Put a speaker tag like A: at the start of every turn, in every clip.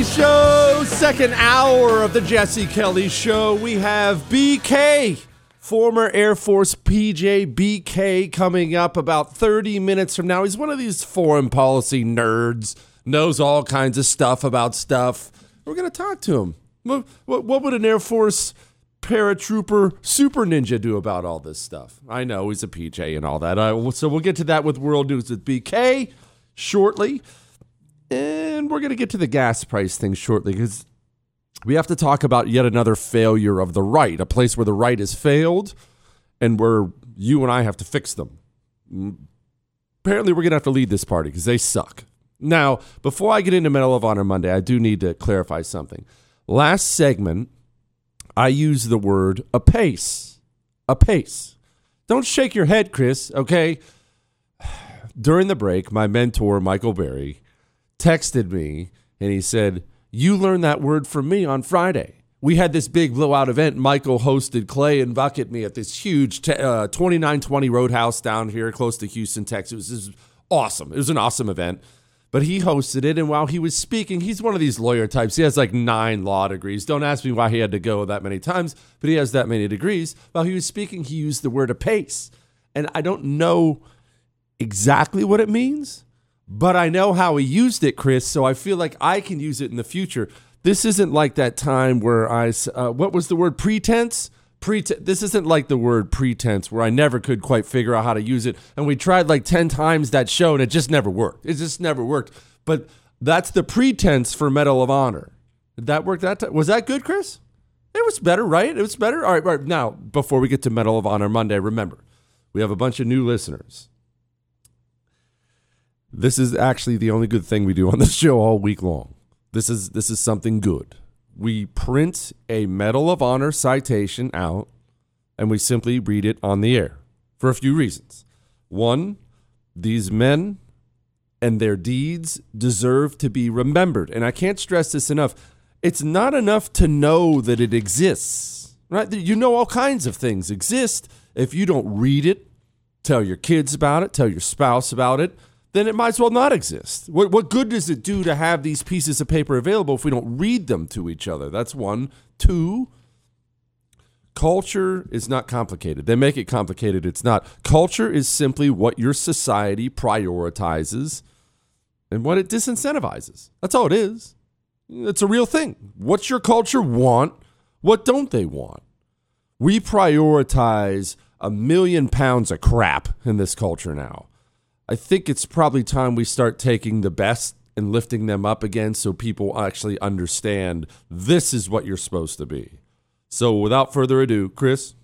A: Kelly Show, second hour of the Jesse Kelly Show. We have BK, former Air Force PJ BK, coming up about 30 minutes from now. He's one of these foreign policy nerds, knows all kinds of stuff about stuff. We're going to talk to him. What, what, would an Air Force paratrooper super ninja do about all this stuff? I know he's a PJ and all that. Uh, so we'll get to that with World News with BK shortly. And we're going to get to the gas price thing shortly because we have to talk about yet another failure of the right, a place where the right has failed and where you and I have to fix them. Mm, Apparently, we're going to have to lead this party because they suck. Now, before I get into Medal of Honor Monday, I do need to clarify something. Last segment, I used the word apace. Apace. Don't shake your head, Chris, okay? During the break, my mentor, Michael Berry, texted me and he said, You learned that word from me on Friday. We had this big blowout event. Michael hosted Clay and Buck at me at this huge te- uh, 2920 Roadhouse down here close to Houston, Texas. It was awesome. It was an awesome event. But he hosted it, and while he was speaking, he's one of these lawyer types. He has like nine law degrees. Don't ask me why he had to go that many times, but he has that many degrees. While he was speaking, he used the word apace. And I don't know exactly what it means, but I know how he used it, Chris. So I feel like I can use it in the future. This isn't like that time where I, uh, what was the word pretense? Prete- this isn't like the word pretense where I never could quite figure out how to use it. And we tried like 10 times that show and it just never worked. It just never worked. But that's the pretense for Medal of Honor. Did that work that time? Was that good, Chris? It was better, right? It was better. All right, all right. Now, before we get to Medal of Honor Monday, remember, we have a bunch of new listeners. This is actually the only good thing we do on the show all week long. This is this is something good. We print a Medal of Honor citation out and we simply read it on the air for a few reasons. One, these men and their deeds deserve to be remembered. And I can't stress this enough. It's not enough to know that it exists, right? You know all kinds of things exist. If you don't read it, tell your kids about it, tell your spouse about it, then it might as well not exist. What, what good does it do to have these pieces of paper available if we don't read them to each other? That's one. Two, culture is not complicated. They make it complicated. It's not. Culture is simply what your society prioritizes and what it disincentivizes. That's all it is. It's a real thing. What's your culture want? What don't they want? We prioritize a million pounds of crap in this culture now. I think it's probably time we start taking the best and lifting them up again so people actually understand this is what you're supposed to be. So without further ado, Chris.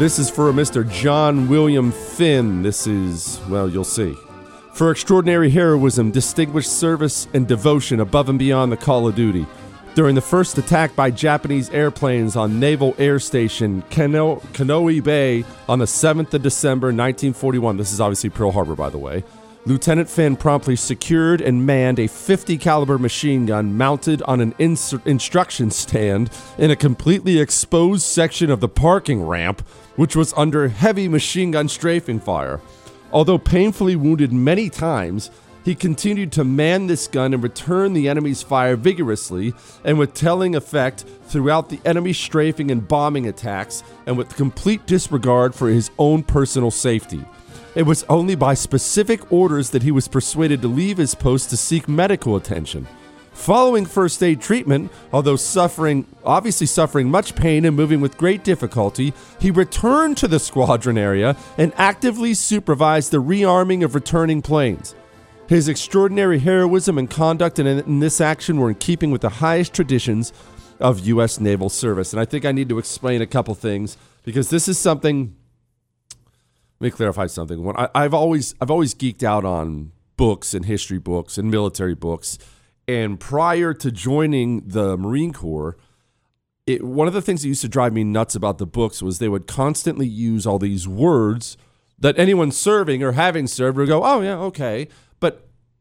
A: This is for a Mr. John William Finn. This is, well, you'll see. For extraordinary heroism, distinguished service, and devotion above and beyond the call of duty. During the first attack by Japanese airplanes on Naval Air Station Kano- Kaneohe Bay on the 7th of December 1941, this is obviously Pearl Harbor, by the way, Lieutenant Finn promptly secured and manned a 50 caliber machine gun mounted on an ins- instruction stand in a completely exposed section of the parking ramp, which was under heavy machine gun strafing fire. Although painfully wounded many times, he continued to man this gun and return the enemy's fire vigorously and with telling effect throughout the enemy strafing and bombing attacks and with complete disregard for his own personal safety. It was only by specific orders that he was persuaded to leave his post to seek medical attention. Following first aid treatment, although suffering, obviously suffering much pain and moving with great difficulty, he returned to the squadron area and actively supervised the rearming of returning planes. His extraordinary heroism and conduct in, in this action were in keeping with the highest traditions of U.S. naval service. And I think I need to explain a couple things because this is something. Let me clarify something. When I, I've always I've always geeked out on books and history books and military books. And prior to joining the Marine Corps, it, one of the things that used to drive me nuts about the books was they would constantly use all these words that anyone serving or having served would go, oh, yeah, okay.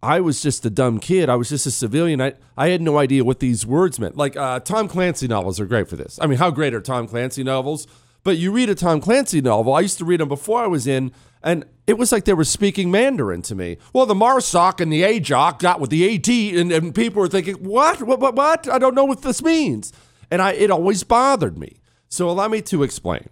A: I was just a dumb kid. I was just a civilian. I, I had no idea what these words meant. Like uh, Tom Clancy novels are great for this. I mean, how great are Tom Clancy novels? But you read a Tom Clancy novel. I used to read them before I was in, and it was like they were speaking Mandarin to me. Well, the MARSOC and the AJOC got with the AT, and, and people were thinking, what? what? What? What? I don't know what this means. And I, it always bothered me. So allow me to explain.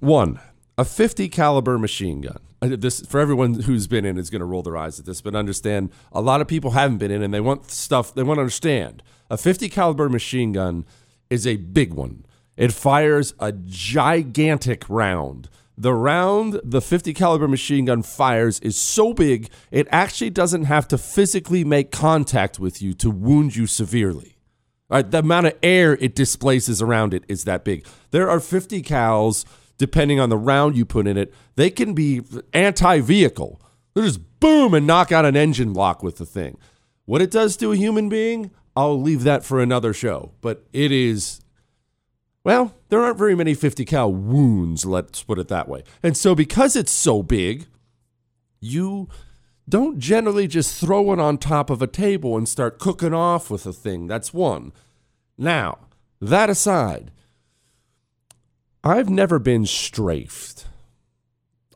A: One, a 50 caliber machine gun. This for everyone who's been in is going to roll their eyes at this, but understand a lot of people haven't been in and they want stuff they want to understand. A 50 caliber machine gun is a big one. It fires a gigantic round. The round the 50 caliber machine gun fires is so big it actually doesn't have to physically make contact with you to wound you severely. Right, the amount of air it displaces around it is that big. There are 50 cals depending on the round you put in it, they can be anti vehicle. They'll just boom and knock out an engine block with the thing. What it does to a human being, I'll leave that for another show. But it is, well, there aren't very many 50 cal wounds, let's put it that way. And so because it's so big, you don't generally just throw it on top of a table and start cooking off with a thing. That's one. Now, that aside, I've never been strafed.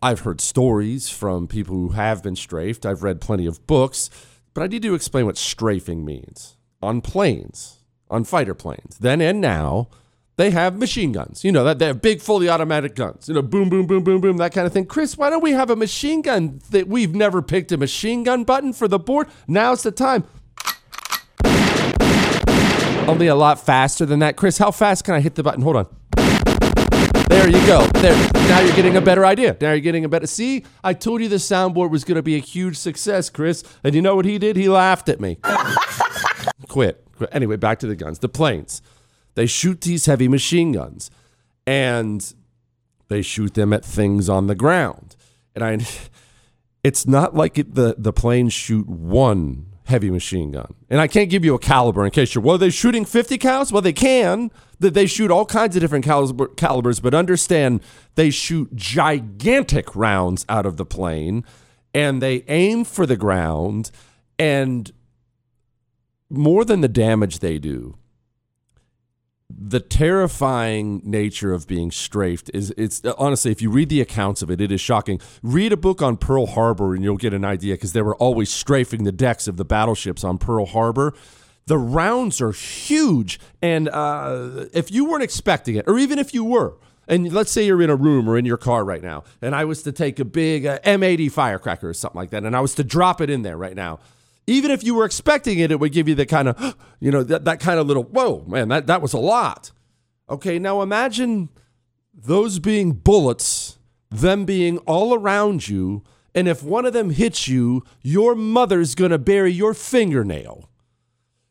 A: I've heard stories from people who have been strafed. I've read plenty of books, but I need to explain what strafing means. On planes, on fighter planes, then and now, they have machine guns. You know, that they have big fully automatic guns. You know, boom, boom, boom, boom, boom, that kind of thing. Chris, why don't we have a machine gun that we've never picked a machine gun button for the board? Now's the time. Only a lot faster than that. Chris, how fast can I hit the button? Hold on. There you go. There. Now you're getting a better idea. Now you're getting a better. See, I told you the soundboard was going to be a huge success, Chris. And you know what he did? He laughed at me. Quit. Quit. Anyway, back to the guns. The planes. They shoot these heavy machine guns, and they shoot them at things on the ground. And I, it's not like it, the the planes shoot one heavy machine gun. And I can't give you a caliber in case you're, well, they shooting 50 cals? Well, they can. That they shoot all kinds of different caliber, calibers, but understand they shoot gigantic rounds out of the plane and they aim for the ground. And more than the damage they do, the terrifying nature of being strafed is it's honestly if you read the accounts of it it is shocking read a book on pearl harbor and you'll get an idea because they were always strafing the decks of the battleships on pearl harbor the rounds are huge and uh, if you weren't expecting it or even if you were and let's say you're in a room or in your car right now and i was to take a big uh, m80 firecracker or something like that and i was to drop it in there right now even if you were expecting it, it would give you the kind of, you know, that, that kind of little, whoa, man, that, that was a lot. Okay, now imagine those being bullets, them being all around you, and if one of them hits you, your mother's gonna bury your fingernail.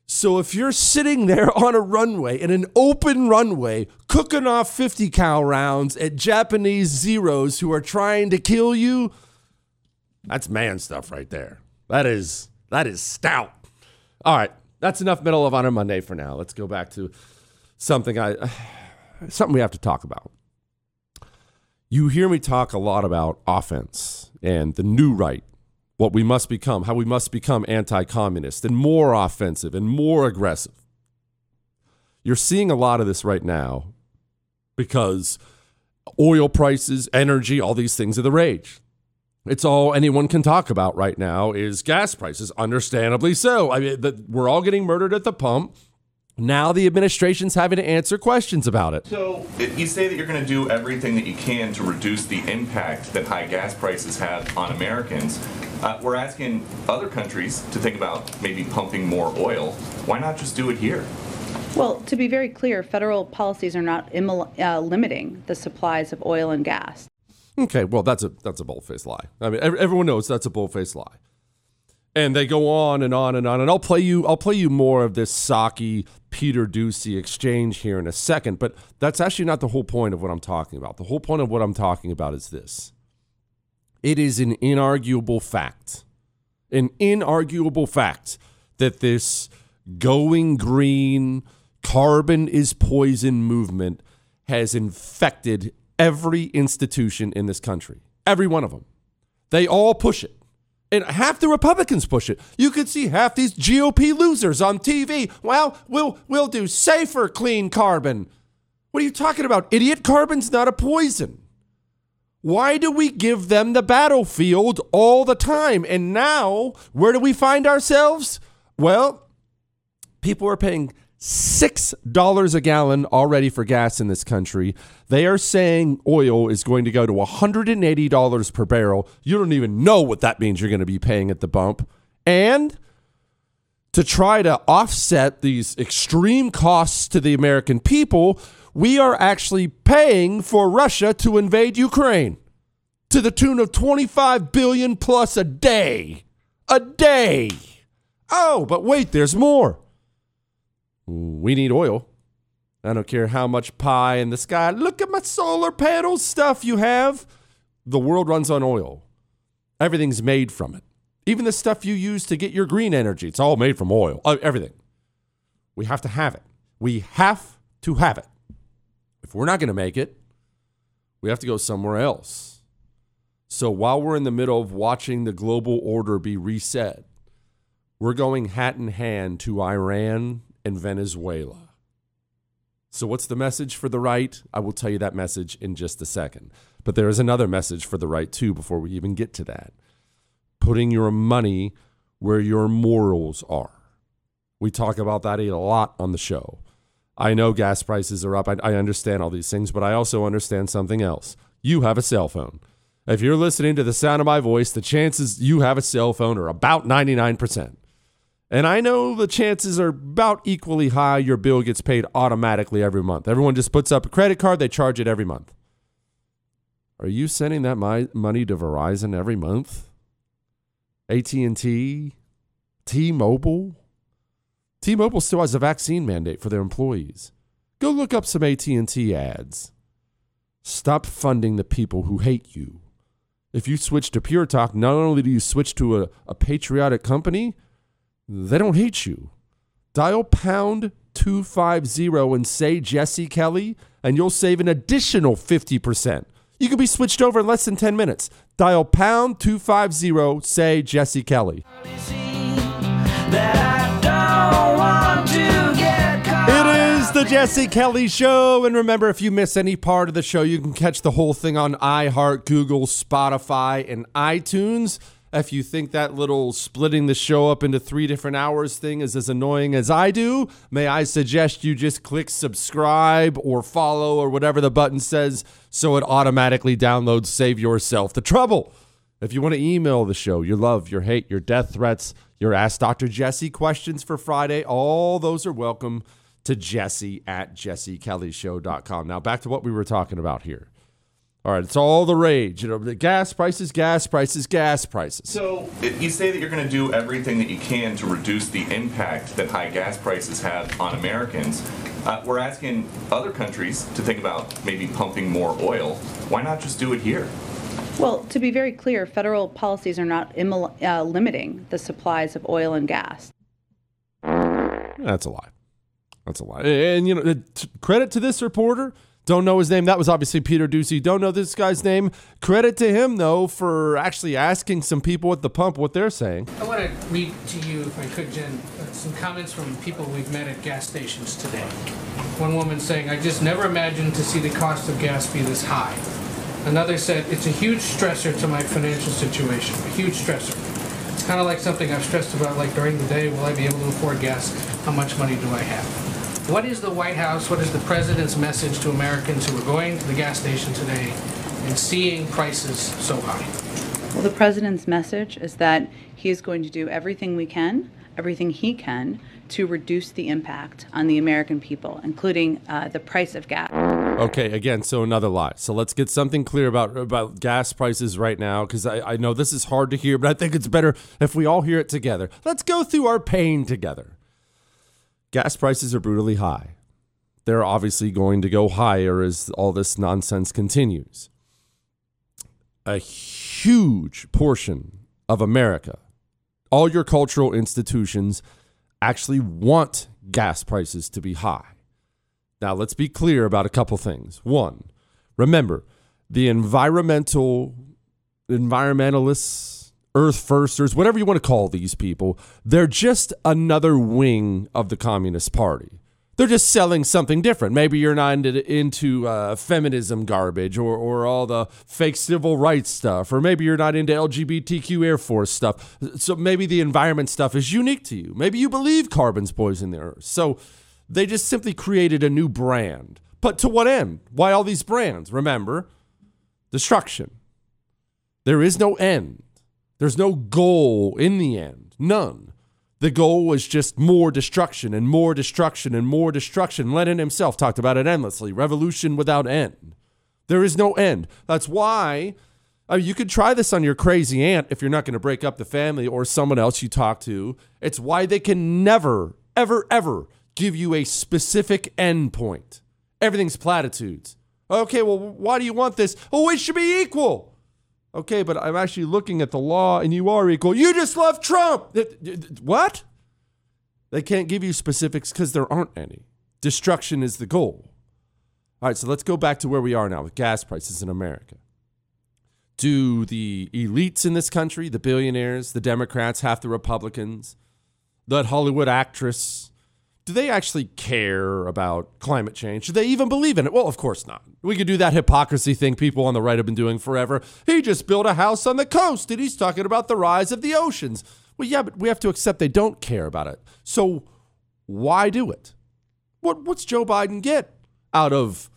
A: So if you're sitting there on a runway, in an open runway, cooking off 50 cal rounds at Japanese zeros who are trying to kill you, that's man stuff right there. That is that is stout. All right, that's enough Medal of Honor Monday for now. Let's go back to something I something we have to talk about. You hear me talk a lot about offense and the new right, what we must become, how we must become anti-communist and more offensive and more aggressive. You're seeing a lot of this right now because oil prices, energy, all these things are the rage. It's all anyone can talk about right now is gas prices, understandably so. I mean, the, we're all getting murdered at the pump. Now the administration's having to answer questions about it.
B: So you say that you're going to do everything that you can to reduce the impact that high gas prices have on Americans. Uh, we're asking other countries to think about maybe pumping more oil. Why not just do it here?
C: Well, to be very clear, federal policies are not uh, limiting the supplies of oil and gas.
A: Okay, well that's a that's a bold-faced lie. I mean, everyone knows that's a bold-faced lie. And they go on and on and on. And I'll play you I'll play you more of this Psaki Peter Doocy exchange here in a second, but that's actually not the whole point of what I'm talking about. The whole point of what I'm talking about is this. It is an inarguable fact. An inarguable fact that this going green carbon is poison movement has infected every institution in this country. Every one of them. They all push it. And half the Republicans push it. You could see half these GOP losers on TV. Well, we'll we'll do safer clean carbon. What are you talking about? Idiot carbon's not a poison. Why do we give them the battlefield all the time? And now, where do we find ourselves? Well, people are paying $6 a gallon already for gas in this country. They are saying oil is going to go to $180 per barrel. You don't even know what that means you're going to be paying at the bump. And to try to offset these extreme costs to the American people, we are actually paying for Russia to invade Ukraine to the tune of 25 billion plus a day. A day. Oh, but wait, there's more. We need oil. I don't care how much pie in the sky. Look at my solar panel stuff you have. The world runs on oil. Everything's made from it. Even the stuff you use to get your green energy, it's all made from oil. Uh, everything. We have to have it. We have to have it. If we're not going to make it, we have to go somewhere else. So while we're in the middle of watching the global order be reset, we're going hat in hand to Iran and Venezuela. So, what's the message for the right? I will tell you that message in just a second. But there is another message for the right, too, before we even get to that. Putting your money where your morals are. We talk about that a lot on the show. I know gas prices are up. I, I, understand all these things, but I also understand something else. You have a cell phone. If you're listening to the sound of my voice, the chances you have a cell phone are about 99%. And I know the chances are about equally high your bill gets paid automatically every month. Everyone just puts up a credit card, they charge it every month. Are you sending that my, money to Verizon every month? AT&T? T-Mobile? T-Mobile still has a vaccine mandate for their employees. Go look up some AT&T ads. Stop funding the people who hate you. If you switch to Pure Talk, not only do you switch to a, a patriotic company, they don't hate you. Dial pound 250 and say Jesse Kelly, and you'll save an additional 50%. You can be switched over in less than 10 minutes. Dial pound 250, say Jesse Kelly. Jesse Kelly Show. And remember, if you miss any part of the show, you can catch the whole thing on iHeart, Google, Spotify, and iTunes. If you think that little splitting the show up into three different hours thing is as annoying as I do, may I suggest you just click subscribe or follow or whatever the button says so it automatically downloads Save Yourself the Trouble. If you want to email the show, your love, your hate, your death threats, your Ask Dr. Jesse questions for Friday, all those are welcome to Jesse at jessekellyshow.com. Now, back to what we were talking about here. All right, it's all the rage. You know, the gas prices, gas prices, gas prices.
B: So you say that you're going to do everything that you can to reduce the impact that high gas prices have on Americans. Uh, we're asking other countries to think about maybe pumping more oil. Why not just do it here?
C: Well, to be very clear, federal policies are not uh, limiting the supplies of oil and gas.
A: That's a lie. That's a lie. And, you know, credit to this reporter. Don't know his name. That was obviously Peter Doocy. Don't know this guy's name. Credit to him, though, for actually asking some people at the pump what they're saying.
D: I want to read to you, if I could, Jen, uh, some comments from people we've met at gas stations today. One woman saying, I just never imagined to see the cost of gas be this high. Another said, it's a huge stressor to my financial situation, a huge stressor. It's kind of like something I've stressed about, like during the day, will I be able to afford gas? How much money do I have? What is the White House, what is the president's message to Americans who are going to the gas station today and seeing prices so high?
C: Well, the president's message is that he is going to do everything we can, everything he can, to reduce the impact on the American people, including uh, the price of gas.
A: Okay, again, so another lie. So let's get something clear about about gas prices right now, because I, I know this is hard to hear, but I think it's better if we all hear it together. Let's go through our pain together. Gas prices are brutally high. They're obviously going to go higher as all this nonsense continues. A huge portion of America, all your cultural institutions, actually want gas prices to be high. Now, let's be clear about a couple things. One, remember, the environmental environmentalists, earth firsters, whatever you want to call these people, they're just another wing of the Communist Party. They're just selling something different. Maybe you're not into, into uh, feminism garbage or, or all the fake civil rights stuff, or maybe you're not into LGBTQ Air Force stuff. So maybe the environment stuff is unique to you. Maybe you believe carbon's poison the earth. So they just simply created a new brand. But to what end? Why all these brands? Remember, destruction. There is no end. There's no goal in the end. None. The goal was just more destruction and more destruction and more destruction. Lenin himself talked about it endlessly revolution without end. There is no end. That's why uh, you could try this on your crazy aunt if you're not going to break up the family or someone else you talk to. It's why they can never, ever, ever give you a specific end point. Everything's platitudes. Okay, well, why do you want this? Oh, it should be equal. Okay, but I'm actually looking at the law and you are equal. You just love Trump. What? They can't give you specifics because there aren't any. Destruction is the goal. All right, so let's go back to where we are now with gas prices in America. Do the elites in this country, the billionaires, the Democrats, half the Republicans, that Hollywood actress, do they actually care about climate change? Do they even believe in it? Well, of course not. We could do that hypocrisy thing people on the right have been doing forever. He just built a house on the coast and he's talking about the rise of the oceans. Well, yeah, but we have to accept they don't care about it. So why do it? What, what's Joe Biden get out of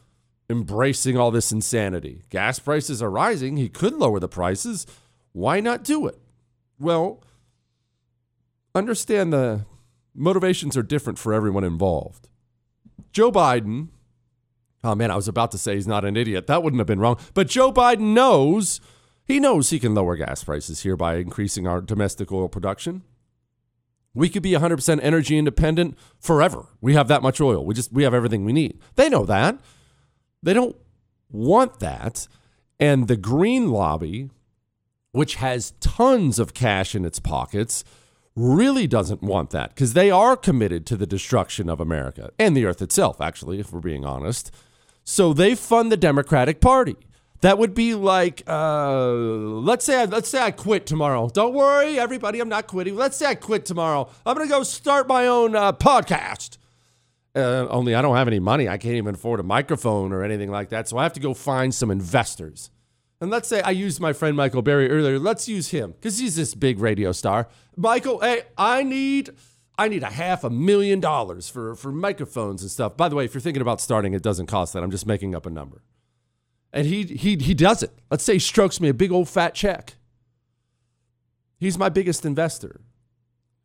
A: embracing all this insanity? Gas prices are rising. He could lower the prices. Why not do it? Well, understand the motivations are different for everyone involved. Joe Biden, oh man, I was about to say he's not an idiot. That wouldn't have been wrong. But Joe Biden knows, he knows he can lower gas prices here by increasing our domestic oil production. We could be 100% energy independent forever. We have that much oil. We just we have everything we need. They know that. They don't want that. And the green lobby, which has tons of cash in its pockets, really doesn't want that because they are committed to the destruction of America and the earth itself, actually, if we're being honest. So they fund the Democratic Party. That would be like, uh, let's say, I, let's say I quit tomorrow. Don't worry, everybody, I'm not quitting. Let's say I quit tomorrow. I'm gonna go start my own uh, podcast. Uh, only I don't have any money. I can't even afford a microphone or anything like that. So I have to go find some investors. And let's say I used my friend Michael Berry earlier. Let's use him because he's this big radio star. Michael, hey, I need I need a half a million dollars for for microphones and stuff. By the way, if you're thinking about starting, it doesn't cost that. I'm just making up a number. And he he he does it. Let's say he strokes me a big old fat check. He's my biggest investor.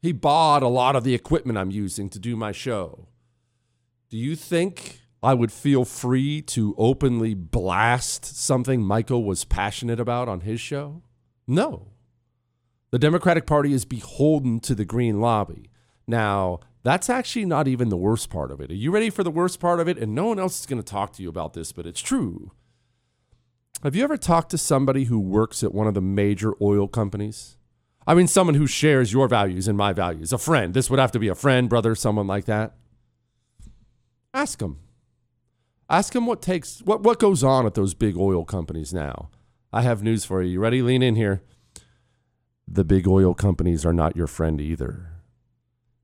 A: He bought a lot of the equipment I'm using to do my show. Do you think I would feel free to openly blast something Michael was passionate about on his show? No. The Democratic Party is beholden to the Green Lobby. Now, that's actually not even the worst part of it. Are you ready for the worst part of it? And no one else is going to talk to you about this, but it's true. Have you ever talked to somebody who works at one of the major oil companies? I mean, someone who shares your values and my values, a friend. This would have to be a friend, brother, someone like that. Ask them. Ask him what takes what what goes on at those big oil companies now. I have news for you. You ready? Lean in here. The big oil companies are not your friend either.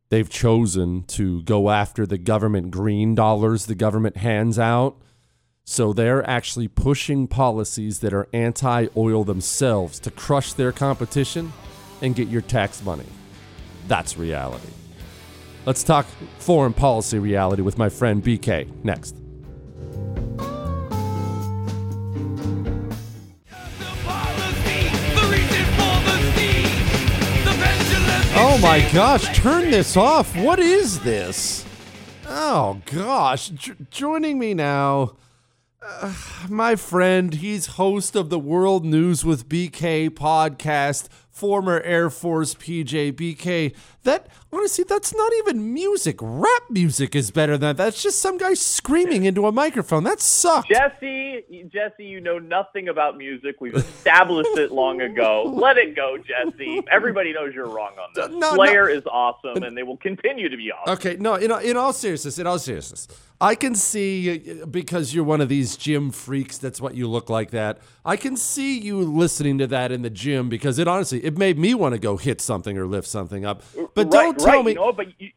A: They've chosen to go after the government green dollars the government hands out. So they're actually pushing policies that are anti oil themselves to crush their competition and get your tax money. That's reality. Let's talk foreign policy reality with my friend BK next. Oh my gosh, turn this off. What is this? Oh gosh, J- joining me now, uh, my friend, he's host of the World News with BK podcast, former Air Force PJ BK. That honestly, that's not even music. Rap music is better than that. That's just some guy screaming into a microphone. That sucks.
E: Jesse, Jesse, you know nothing about music. We've established it long ago. Let it go, Jesse. Everybody knows you're wrong on this.
A: No, no.
E: Slayer is awesome, and they will continue to be awesome.
A: Okay, no, in, in all seriousness, in all seriousness, I can see because you're one of these gym freaks. That's what you look like. That I can see you listening to that in the gym because it honestly it made me want to go hit something or lift something up. But
E: right,
A: don't tell
E: right,
A: me.
E: You know, but you,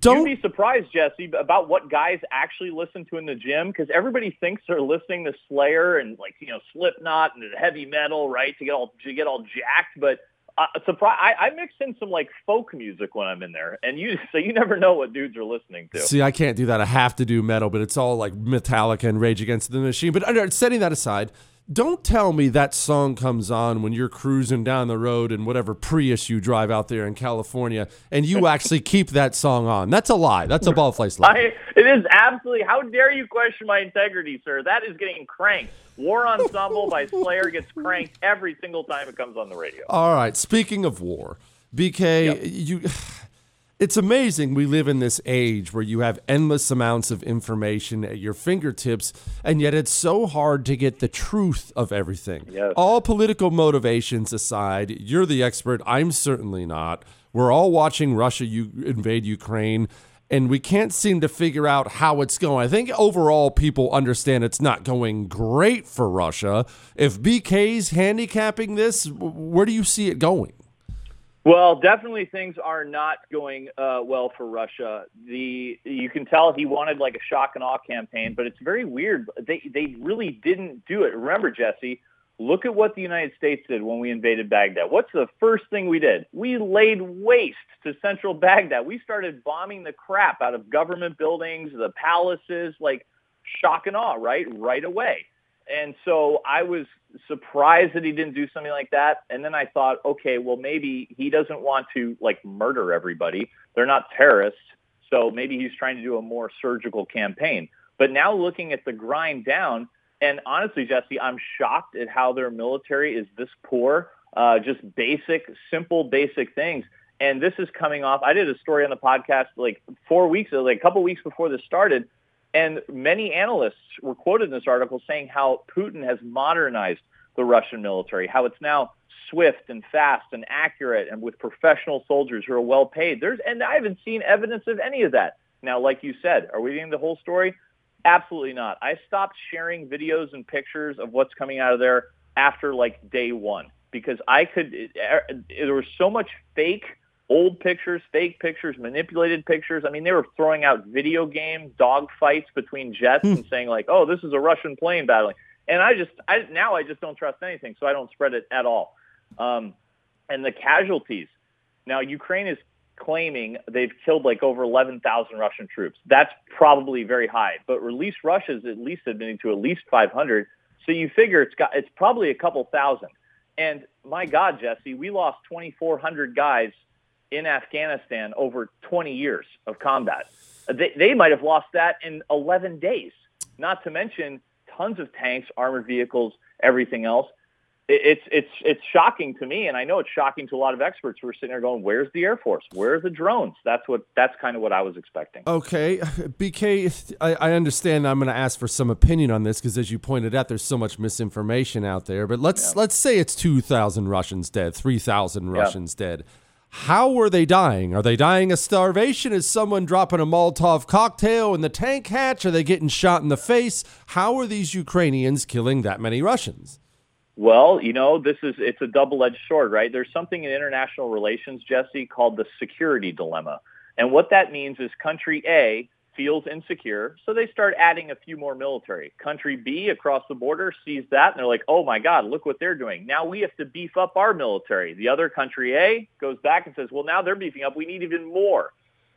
A: Don't
E: You'd be surprised, Jesse, about what guys actually listen to in the gym because everybody thinks they're listening to Slayer and like you know Slipknot and heavy metal, right? To get all to get all jacked, but uh, surprise, I, I mix in some like folk music when I'm in there, and you so you never know what dudes are listening to.
A: See, I can't do that. I have to do metal, but it's all like Metallica and Rage Against the Machine. But uh, setting that aside, don't tell me that song comes on when you're cruising down the road in whatever Prius you drive out there in California, and you actually keep that song on. That's a lie. That's a bald faced lie.
E: I, it is absolutely. How dare you question my integrity, sir? That is getting cranked. War Ensemble by Slayer gets cranked every single time it comes on the radio.
A: All right. Speaking of war, BK,
E: Yep.
A: you. It's amazing we live in this age where you have endless amounts of information at your fingertips, and yet it's so hard to get the truth of everything.
E: Yes.
A: All political motivations aside, you're the expert. I'm certainly not. We're all watching Russia you invade Ukraine, and we can't seem to figure out how it's going. I think overall people understand it's not going great for Russia. If BK's handicapping this, where do you see it going?
E: Well, definitely things are not going uh, well for Russia. The you can tell he wanted like a shock and awe campaign, but it's very weird. They they really didn't do it. Remember, Jesse, look at what the United States did when we invaded Baghdad. What's the first thing we did? We laid waste to central Baghdad. We started bombing the crap out of government buildings, the palaces, like shock and awe, right? Right away. And so I was surprised that he didn't do something like that. And then I thought, okay, well, maybe he doesn't want to like murder everybody. They're not terrorists. So maybe he's trying to do a more surgical campaign. But now looking at the grind down, and honestly, Jesse, I'm shocked at how their military is this poor. Uh, just basic, simple, basic things. And this is coming off. I did a story on the podcast like four weeks, like a couple weeks before this started, and many analysts were quoted in this article saying how Putin has modernized the Russian military, how it's now swift and fast and accurate and with professional soldiers who are well paid. There's and I haven't seen evidence of any of that. Now, like you said, are we getting the whole story? Absolutely not. I stopped sharing videos and pictures of what's coming out of there after like day one because I could. It, it, there was so much fake old pictures, fake pictures, manipulated pictures. I mean, they were throwing out video game dog fights between jets and saying like, "Oh, this is a Russian plane battling." And I just, I now I just don't trust anything, so I don't spread it at all. Um, and the casualties. Now, Ukraine is claiming they've killed like over 11,000 Russian troops. That's probably very high, but released Russia's at least admitting to at least 500. So you figure it's got, it's probably a couple thousand. And my God, Jesse, we lost 2,400 guys in Afghanistan over 20 years of combat. They, they might have lost that in 11 days, not to mention tons of tanks, armored vehicles, everything else. It, it's it's it's shocking to me, and I know it's shocking to a lot of experts who are sitting there going, "Where's the Air Force? Where are the drones?" That's what that's kind of what I was expecting.
A: Okay, BK, I, I understand. I'm going to ask for some opinion on this because, as you pointed out, there's so much misinformation out there. But let's let's say it's two thousand Russians dead, three thousand Russians dead. How are they dying? Are they dying of starvation? Is someone dropping a Molotov cocktail in the tank hatch? Are they getting shot in the face? How are these Ukrainians killing that many Russians?
E: Well, you know, this is it's a double-edged sword, right? There's something in international relations, Jesse, called the security dilemma. And what that means is country A feels insecure, so they start adding a few more military. Country B across the border sees that and they're like, "Oh my god, look what they're doing. Now we have to beef up our military." The other country A goes back and says, "Well, now they're beefing up. We need even more."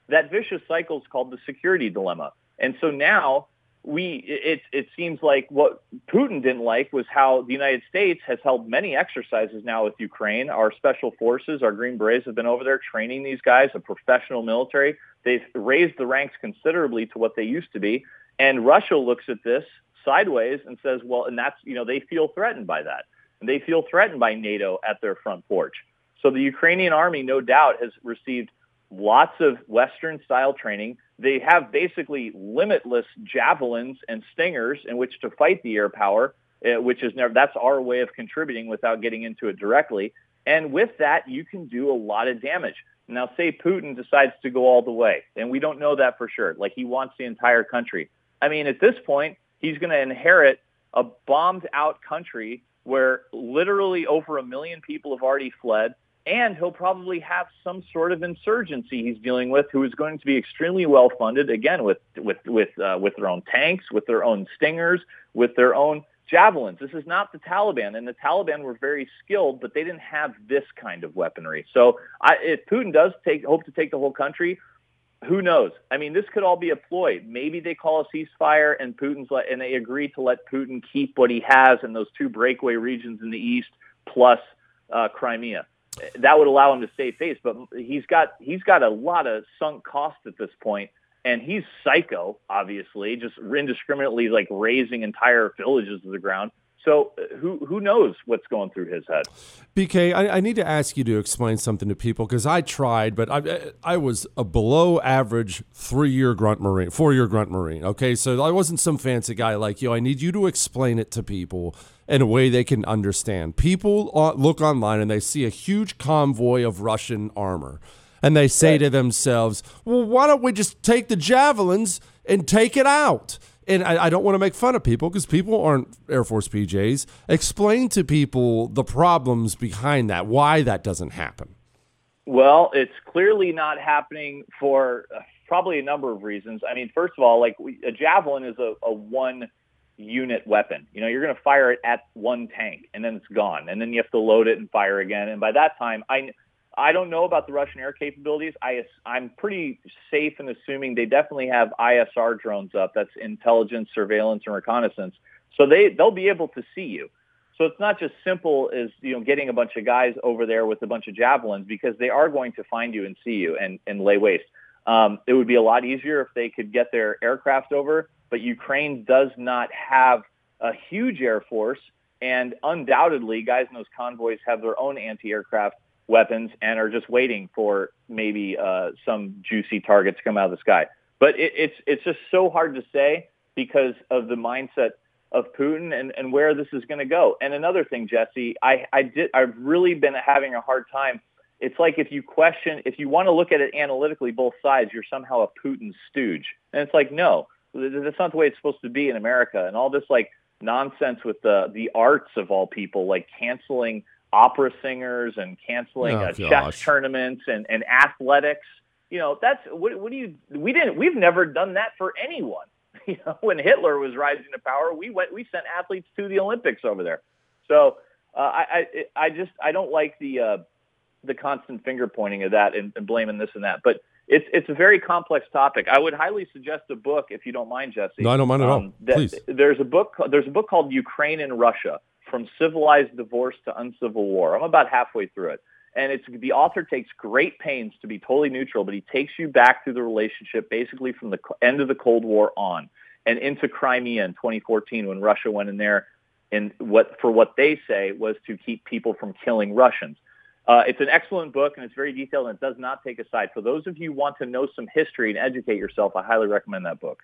E: That vicious cycle is called the security dilemma. And so now we it it seems like what Putin didn't like was how the United States has held many exercises now with Ukraine. Our special forces, our Green Berets have been over there training these guys, a professional military. They've raised the ranks considerably to what they used to be. And Russia looks at this sideways and says, well, and that's, you know, they feel threatened by that. And they feel threatened by NATO at their front porch. So the Ukrainian army, no doubt, has received lots of Western style training. They have basically limitless javelins and stingers in which to fight the air power, uh, which is never, that's our way of contributing without getting into it directly. And with that, you can do a lot of damage. Now, say Putin decides to go all the way, and we don't know that for sure. Like he wants the entire country. I mean, at this point, he's going to inherit a bombed out country where literally over a million people have already fled. and he'll probably have some sort of insurgency he's dealing with, who is going to be extremely well funded, again with with with uh, with their own tanks, with their own stingers, with their own javelins. This is not the Taliban, and the Taliban were very skilled, but they didn't have this kind of weaponry. So, I, if Putin does take hope to take the whole country, who knows? I mean, this could all be a ploy. Maybe they call a ceasefire, and Putin's let, and they agree to let Putin keep what he has in those two breakaway regions in the east, plus uh, Crimea that would allow him to save face. But he's got he's got a lot of sunk costs at this point, and he's psycho, obviously, just indiscriminately like razing entire villages to the ground. So uh, who who knows what's going through his head?
A: BK, I, I need to ask you to explain something to people because I tried, but I I was a below average three year grunt marine, four year grunt marine. Okay, so I wasn't some fancy guy like you. I need you to explain it to people in a way they can understand. People look online and they see a huge convoy of Russian armor, and they say to themselves, "Well, why don't we just take the javelins and take it out?" and I, I don't want to make fun of people because people aren't Air Force PJs. Explain to people the problems behind that, why that doesn't happen.
E: Well, it's clearly not happening for uh, probably a number of reasons. I mean, first of all, like we, a javelin is a, a one unit weapon. You know, you're going to fire it at one tank and then it's gone, and then you have to load it and fire again. And by that time, I I don't know about the Russian air capabilities. I, I'm pretty safe in assuming they definitely have ISR drones up. That's intelligence, surveillance, and reconnaissance. So they, they'll be able to see you. So it's not just simple as, you know, getting a bunch of guys over there with a bunch of javelins because they are going to find you and see you and, and lay waste. Um, it would be a lot easier if they could get their aircraft over, but Ukraine does not have a huge air force. And undoubtedly, guys in those convoys have their own anti-aircraft weapons and are just waiting for maybe uh, some juicy target to come out of the sky. But it, it's it's just so hard to say because of the mindset of Putin and, and where this is going to go. And another thing, Jesse, I, I did I've really been having a hard time. It's like if you question, if you want to look at it analytically, both sides, you're somehow a Putin stooge. And it's like, no, that's not the way it's supposed to be in America. And all this like nonsense with the the arts of all people, like canceling opera singers and canceling oh, uh, chess tournaments and, and athletics. You know, that's what, what do you? We didn't. We've never done that for anyone. You know, when Hitler was rising to power, we went. We sent athletes to the Olympics over there. So uh, I, I, I just I don't like the uh, the constant finger pointing of that and, and blaming this and that. But it's it's a very complex topic. I would highly suggest a book if you don't mind, Jesse.
A: No, I don't mind at um, all. Please.
E: There's a book. There's a book called Ukraine and Russia from civilized divorce to uncivil war. I'm about halfway through it. And it's the author takes great pains to be totally neutral, but he takes you back through the relationship basically from the end of the Cold War on and into Crimea in 2014 when Russia went in there and what for what they say was to keep people from killing Russians. Uh, it's an excellent book and it's very detailed and it does not take a side. For those of you who want to know some history and educate yourself, I highly recommend that book.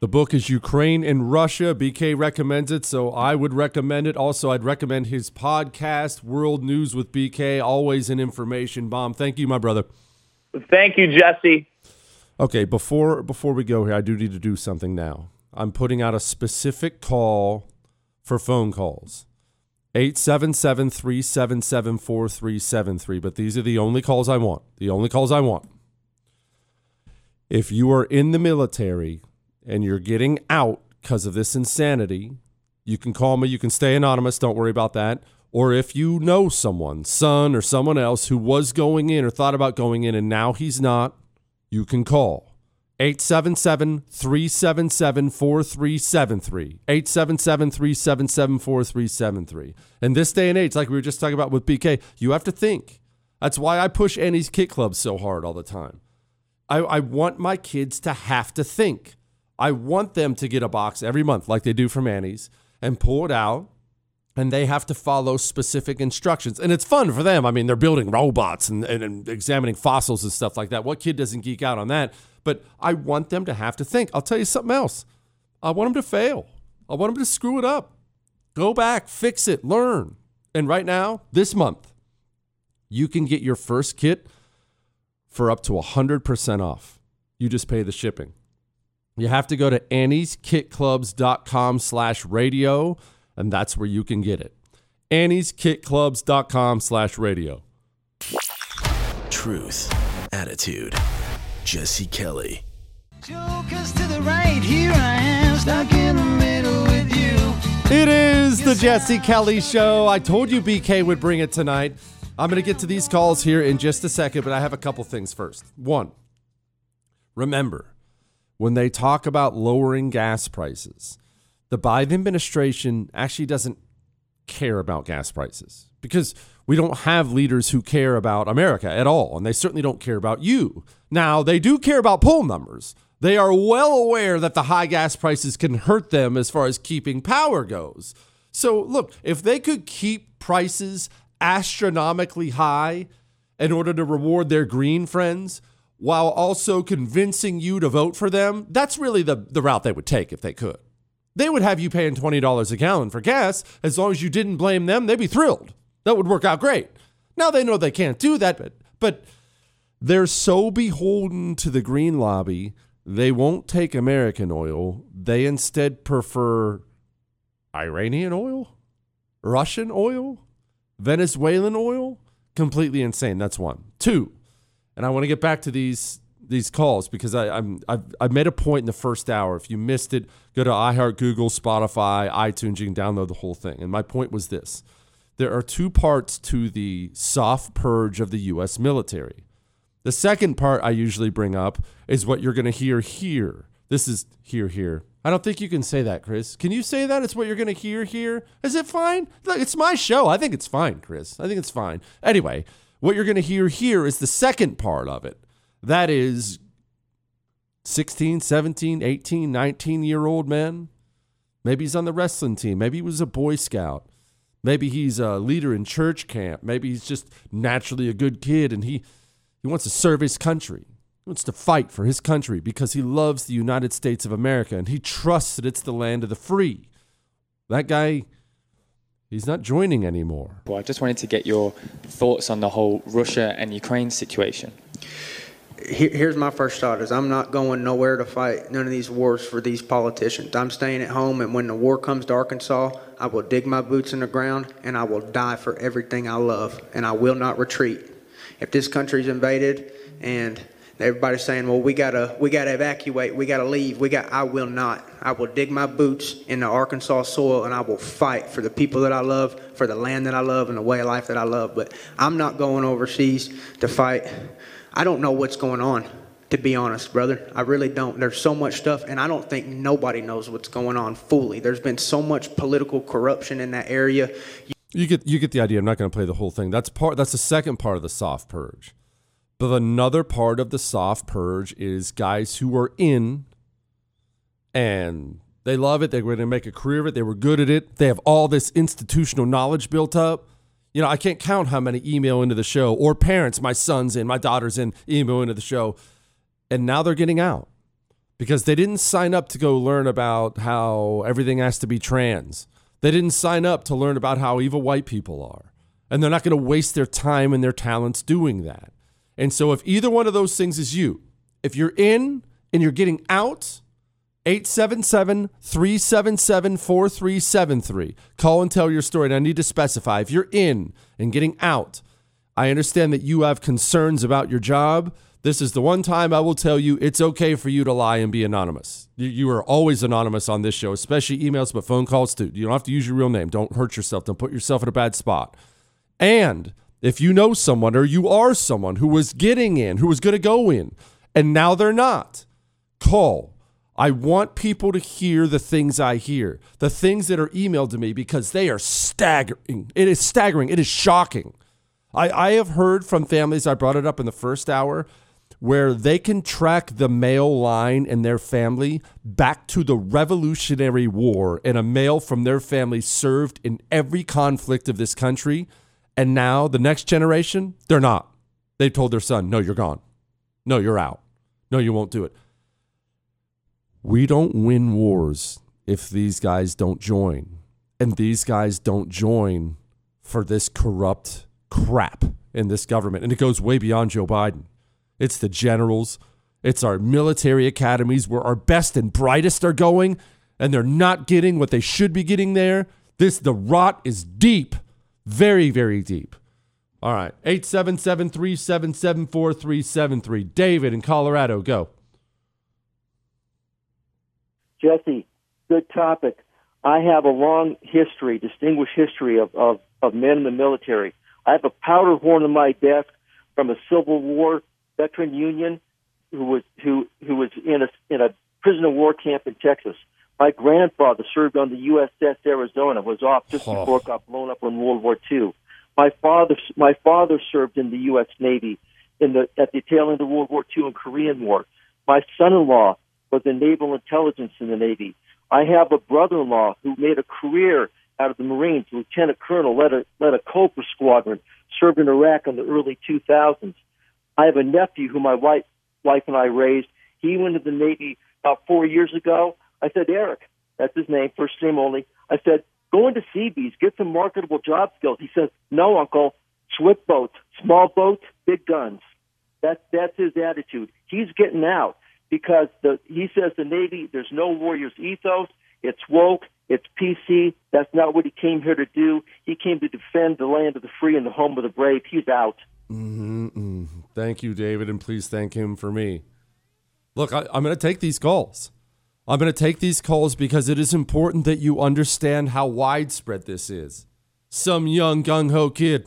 A: The book is Ukraine and Russia. BK recommends it, so I would recommend it. Also, I'd recommend his podcast, World News with BK, always an information bomb. Thank you, my brother.
E: Thank you, Jesse.
A: Okay, before before we go here, I do need to do something now. I'm putting out a specific call for phone calls. 877-377-4373, but these are the only calls I want. The only calls I want. If you are in the military, and you're getting out because of this insanity, you can call me. You can stay anonymous. Don't worry about that. Or if you know someone, son or someone else who was going in or thought about going in and now he's not, you can call 877 377 4373. 877 377 4373. In this day and age, like we were just talking about with BK, you have to think. That's why I push Annie's Kit Club so hard all the time. I, I want my kids to have to think. I want them to get a box every month, like they do from Annie's, and pull it out. And they have to follow specific instructions. And it's fun for them. I mean, they're building robots and, and, and examining fossils and stuff like that. What kid doesn't geek out on that? But I want them to have to think. I'll tell you something else. I want them to fail. I want them to screw it up. Go back, fix it, learn. And right now, this month, you can get your first kit for up to 100% off. You just pay the shipping. You have to go to annieskitclubs.com slash radio, and that's where you can get it. annieskitclubs.com slash radio.
F: truth, attitude. Jesse Kelly.
G: Jokers to the right, here I am, stuck in the middle with you.
A: It is the Jesse Kelly Show. I told you BK would bring it tonight. I'm going to get to these calls here in just a second, but I have a couple things first. One, remember, when they talk about lowering gas prices, the Biden administration actually doesn't care about gas prices because we don't have leaders who care about America at all, and they certainly don't care about you. Now, they do care about poll numbers. They are well aware that the high gas prices can hurt them as far as keeping power goes. So, look, if they could keep prices astronomically high in order to reward their green friends while also convincing you to vote for them, that's really the, the route they would take if they could. They would have you paying $20 a gallon for gas. As long as you didn't blame them, they'd be thrilled. That would work out great. Now they know they can't do that, but, but they're so beholden to the green lobby, they won't take American oil. They instead prefer Iranian oil, Russian oil, Venezuelan oil. Completely insane. That's one. Two, and I want to get back to these these calls because I, I'm I've, I've made a point in the first hour. If you missed it, go to iHeart, Google, Spotify, iTunes. You can download the whole thing. And my point was this: there are two parts to the soft purge of the U.S. military. The second part I usually bring up is what you're going to hear here. This is here, here. I don't think you can say that, Chris. Can you say that? It's what you're going to hear here. Is it fine? Look, it's my show. I think it's fine, Chris. I think it's fine. Anyway, what you're going to hear here is the second part of it. That is 16, 17, 18, 19 year old men. Maybe he's on the wrestling team. Maybe he was a Boy Scout. Maybe he's a leader in church camp. Maybe he's just naturally a good kid and he, he wants to serve his country. He wants to fight for his country because he loves the United States of America and he trusts that it's the land of the free. That guy, he's not joining anymore.
H: Well, I just wanted to get your thoughts on the whole Russia and Ukraine situation.
I: Here's my first thought: is I'm not going nowhere to fight none of these wars for these politicians. I'm staying at home, and when the war comes to Arkansas, I will dig my boots in the ground and I will die for everything I love, and I will not retreat. If this country's invaded and everybody's saying, "Well, we gotta, we gotta evacuate, we gotta leave," we got, I will not. I will dig my boots in the Arkansas soil, and I will fight for the people that I love, for the land that I love, and the way of life that I love. But I'm not going overseas to fight. I don't know what's going on, to be honest, brother. I really don't. There's so much stuff, and I don't think nobody knows what's going on fully. There's been so much political corruption in that area.
A: You get you get the idea. I'm not going to play the whole thing. That's part. That's the second part of the soft purge. But another part of the soft purge is guys who are in, and they love it. They're going to make a career of it. They were good at it. They have all this institutional knowledge built up. You know, I can't count how many email into the show or parents, my son's in, my daughter's in, email into the show, and now they're getting out because they didn't sign up to go learn about how everything has to be trans. They didn't sign up to learn about how evil white people are. And they're not going to waste their time and their talents doing that. And so, if either one of those things is you, if you're in and you're getting out, 877 377 4373. Call and tell your story. And I need to specify if you're in and getting out, I understand that you have concerns about your job. This is the one time I will tell you it's okay for you to lie and be anonymous. You, you are always anonymous on this show, especially emails, but phone calls too. You don't have to use your real name. Don't hurt yourself. Don't put yourself in a bad spot. And if you know someone or you are someone who was getting in, who was going to go in, and now they're not, call. I want people to hear the things I hear, the things that are emailed to me because they are staggering. It is staggering. It is shocking. I, I have heard from families, I brought it up in the first hour, where they can track the male line in their family back to the Revolutionary War, and a male from their family served in every conflict of this country. And now the next generation, they're not. They've told their son, no, you're gone. No, you're out. No, you won't do it. We don't win wars if these guys don't join. And these guys don't join for this corrupt crap in this government. And it goes way beyond Joe Biden. It's the generals, it's our military academies where our best and brightest are going, and they're not getting what they should be getting there. This the rot is deep, very, very deep. All right. 877 377 4373. David in Colorado, go.
J: Jesse, good topic. I have a long history, distinguished history of, of, of men in the military. I have a powder horn on my desk from a Civil War veteran union who was who who was in a in a prisoner of war camp in Texas. My grandfather served on the USS Arizona, was off just
A: Oh.
J: before it got blown up in World War II. My father my father served in the U.S. Navy in the at the tail end of World War II and Korean War. My son-in-law was in naval intelligence in the Navy. I have a brother-in-law who made a career out of the Marines, lieutenant colonel, led a led a Cobra squadron, served in Iraq in the early 2000s. I have a nephew who my wife wife and I raised. He went to the Navy about four years ago. I said, Eric, that's his name, first name only. I said, go into Seabees, get some marketable job skills. He says, no, uncle, swift boats, small boats, big guns. That's that's his attitude. He's getting out because the he says the Navy there's no warriors ethos. It's woke. It's PC. That's not what he came here to do. He came to defend the land of the free and the home of the brave. He's out.
A: Mm-mm. Thank you, David, and please thank him for me. Look, I, I'm going to take these calls. I'm going to take these calls because it is important that you understand how widespread this is. Some young gung ho kid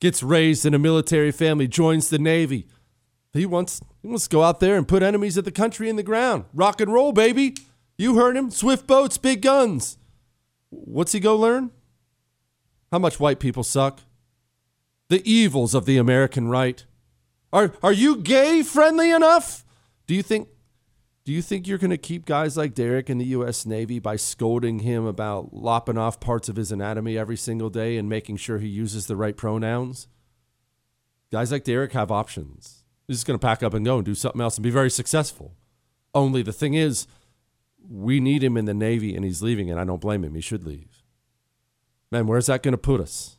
A: gets raised in a military family, joins the Navy. He wants, he wants to go out there and put enemies of the country in the ground. Rock and roll, baby. You heard him. Swift boats, big guns. What's he go learn? How much white people suck the evils of the American right. Are are you gay friendly enough? Do you think do you think you're going to keep guys like Derek in the US Navy by scolding him about lopping off parts of his anatomy every single day and making sure he uses the right pronouns? Guys like Derek have options. He's just going to pack up and go and do something else and be very successful. Only the thing is, we need him in the Navy and he's leaving, and I don't blame him. He should leave. Man, where's that going to put us?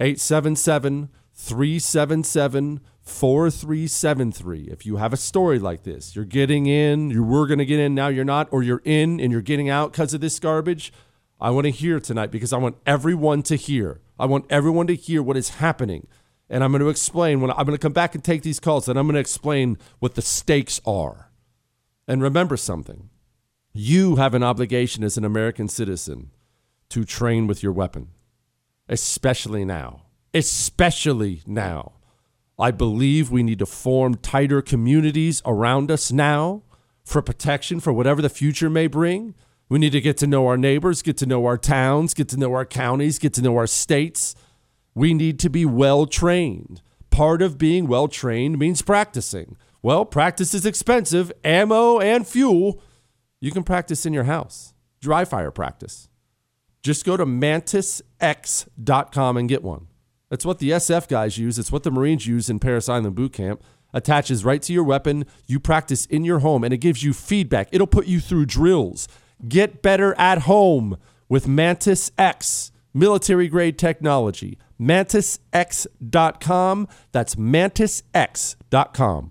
A: 877 377 4373. If you have a story like this, you're getting in, you were going to get in, now you're not, or you're in and you're getting out because of this garbage, I want to hear tonight because I want everyone to hear. I want everyone to hear what is happening. And I'm going to explain when I'm going to come back and take these calls and I'm going to explain what the stakes are. And remember something you have an obligation as an American citizen to train with your weapon especially now. Especially now. I believe we need to form tighter communities around us now for protection for whatever the future may bring. We need to get to know our neighbors, get to know our towns, get to know our counties, get to know our states. We need to be well trained. Part of being well trained means practicing. Well, practice is expensive, ammo and fuel. You can practice in your house, dry fire practice. Just go to mantisx.com and get one. That's what the SF guys use. It's what the Marines use in Parris Island Boot Camp. Attaches right to your weapon. You practice in your home and it gives you feedback. It'll put you through drills. Get better at home with Mantis X, military grade technology. MantisX.com. That's mantisx.com.